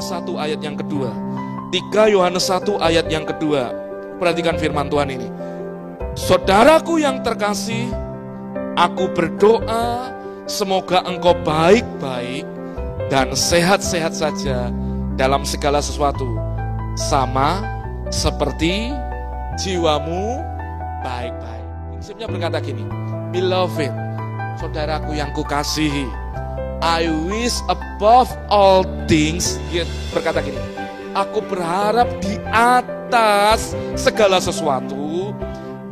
Yohanes 1 ayat yang kedua. 3 Yohanes 1 ayat yang kedua. Perhatikan firman Tuhan ini. Saudaraku yang terkasih, aku berdoa semoga engkau baik-baik dan sehat-sehat saja dalam segala sesuatu. Sama seperti jiwamu baik-baik. Prinsipnya berkata gini, Beloved, saudaraku yang kukasihi, I wish above all things, dia berkata gini, aku berharap di atas segala sesuatu,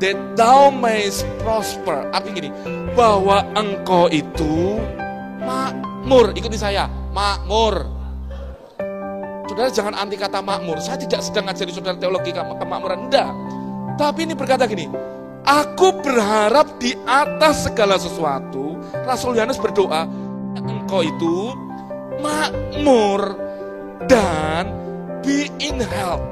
that thou mayest prosper. Artinya gini, bahwa engkau itu makmur. Ikuti saya, makmur. Saudara jangan anti kata makmur. Saya tidak sedang ngajari saudara teologi kemakmuran. Enggak. Tapi ini berkata gini, Aku berharap di atas segala sesuatu. Rasul Yohanes berdoa, engkau itu makmur dan be in health.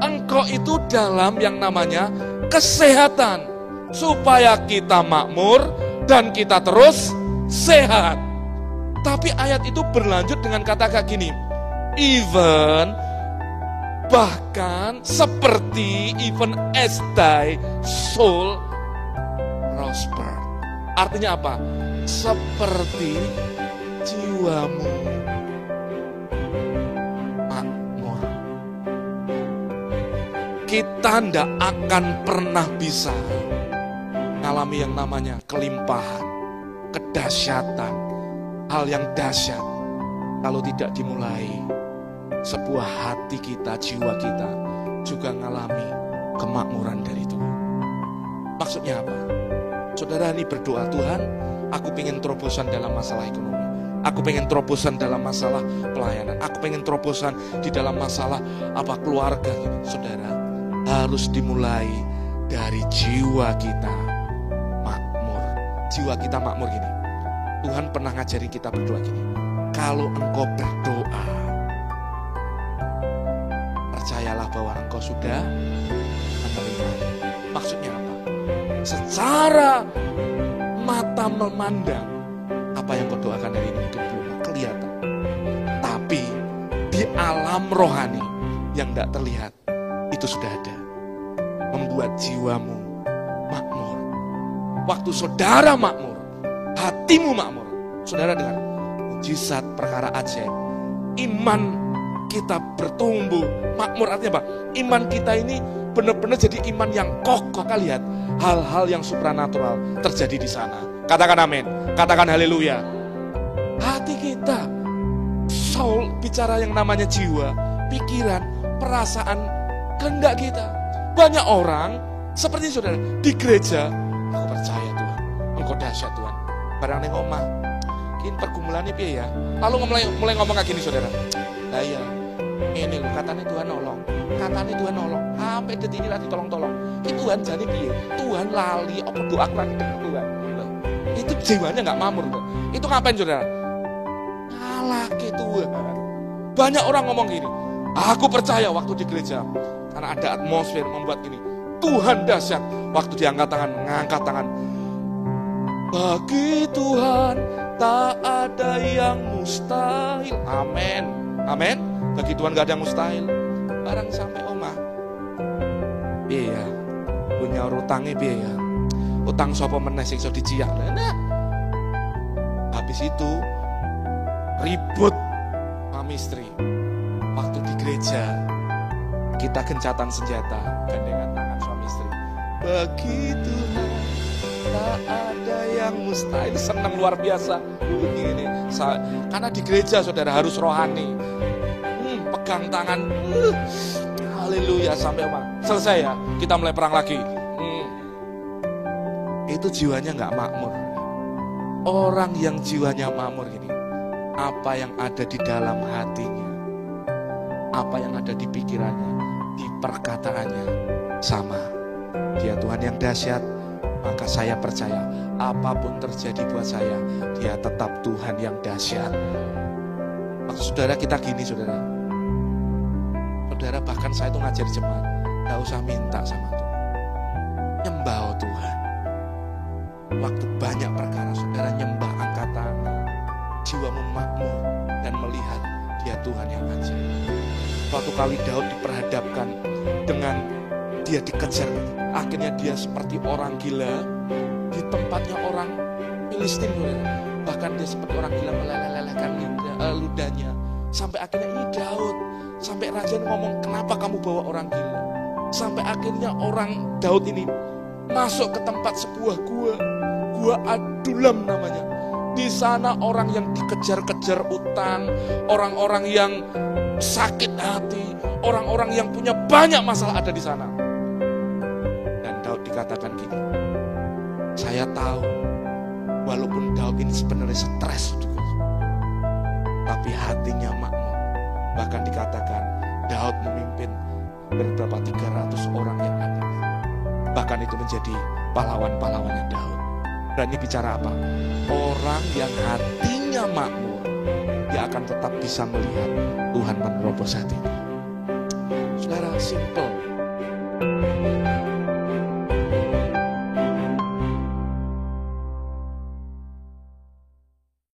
Engkau itu dalam yang namanya kesehatan supaya kita makmur dan kita terus sehat. Tapi ayat itu berlanjut dengan kata kata gini, even bahkan seperti even as thy soul prosper. Artinya apa? Seperti jiwamu makmur. Kita ndak akan pernah bisa mengalami yang namanya kelimpahan, kedahsyatan, hal yang dahsyat kalau tidak dimulai sebuah hati kita, jiwa kita juga mengalami kemakmuran dari Tuhan. Maksudnya apa? Saudara ini berdoa, Tuhan, aku pengen terobosan dalam masalah ekonomi. Aku pengen terobosan dalam masalah pelayanan. Aku pengen terobosan di dalam masalah apa keluarga. Saudara, harus dimulai dari jiwa kita makmur. Jiwa kita makmur gini. Tuhan pernah ngajarin kita berdoa gini. Kalau engkau berdoa, percayalah bahwa engkau sudah menerima. Maksudnya apa? Secara mata memandang apa yang kau doakan dari ini itu belum kelihatan. Tapi di alam rohani yang tidak terlihat itu sudah ada. Membuat jiwamu makmur. Waktu saudara makmur, hatimu makmur. Saudara dengar, mujizat perkara ajaib. Iman kita bertumbuh, makmur artinya apa? Iman kita ini benar-benar jadi iman yang kokoh. Kalian lihat hal-hal yang supranatural terjadi di sana. Katakan amin, katakan haleluya. Hati kita, soul bicara yang namanya jiwa, pikiran, perasaan, kehendak kita. Banyak orang seperti saudara di gereja, aku percaya Tuhan, engkau dahsyat Tuhan. Barang neng omah, kini pergumulannya piye ya. Lalu mulai mulai ngomong kayak gini saudara. Nah iya, ini loh katanya Tuhan nolong, katanya Tuhan nolong. Sampai detik ini lagi tolong-tolong. Itu Tuhan jadi piye? Tuhan lali apa doa lagi dengan Tuhan. Itu jiwanya nggak loh. Itu ngapain saudara? Ngalah Tuhan. Banyak orang ngomong gini, aku percaya waktu di gereja. Karena ada atmosfer membuat gini. Tuhan dahsyat. Waktu diangkat tangan, mengangkat tangan. Bagi Tuhan tak ada yang mustahil. Amin. Amin. Bagi Tuhan gak ada yang mustahil. Barang sampai omah. Iya. Punya utangnya biaya. Utang sopo meneh sing iso diciak. Nah. Habis itu ribut suami istri. Waktu di gereja kita gencatan senjata gandengan tangan suami istri. Bagi Tuhan tak ada yang mustahil senang luar biasa begini Sa- karena di gereja saudara harus rohani Hmm, pegang tangan uh, haleluya sampai apa selesai ya kita mulai perang lagi. Itu jiwanya nggak makmur orang yang jiwanya makmur ini apa yang ada di dalam hatinya apa yang ada di pikirannya di perkataannya sama dia Tuhan yang dahsyat maka saya percaya apa pun terjadi buat saya, dia tetap Tuhan yang dahsyat. Maksud saudara kita gini saudara. Saudara bahkan saya itu ngajar jemaat, gak usah minta sama Tuhan. Nyembah Tuhan. Waktu banyak perkara saudara nyembah angkat tangan, jiwamu dan melihat dia Tuhan yang ajaib. Suatu kali Daud diperhadapkan dengan dia dikejar, akhirnya dia seperti orang gila di tempatnya orang Filistin. Bahkan dia seperti orang gila meleleh-lelehkan eh, ludahnya. Sampai akhirnya ini Daud. Sampai raja ngomong, kenapa kamu bawa orang gila? Sampai akhirnya orang Daud ini masuk ke tempat sebuah gua. Gua Adulam namanya. Di sana orang yang dikejar-kejar utang, orang-orang yang sakit hati, orang-orang yang punya banyak masalah ada di sana. Dan Daud dikatakan gini, saya tahu walaupun Daud ini sebenarnya stres tapi hatinya makmur. Bahkan dikatakan Daud memimpin beberapa 300 orang yang ada. Bahkan itu menjadi pahlawan-pahlawannya Daud. Dan ini bicara apa? Orang yang hatinya makmur, dia akan tetap bisa melihat Tuhan menerobos hatinya. Saudara, simple.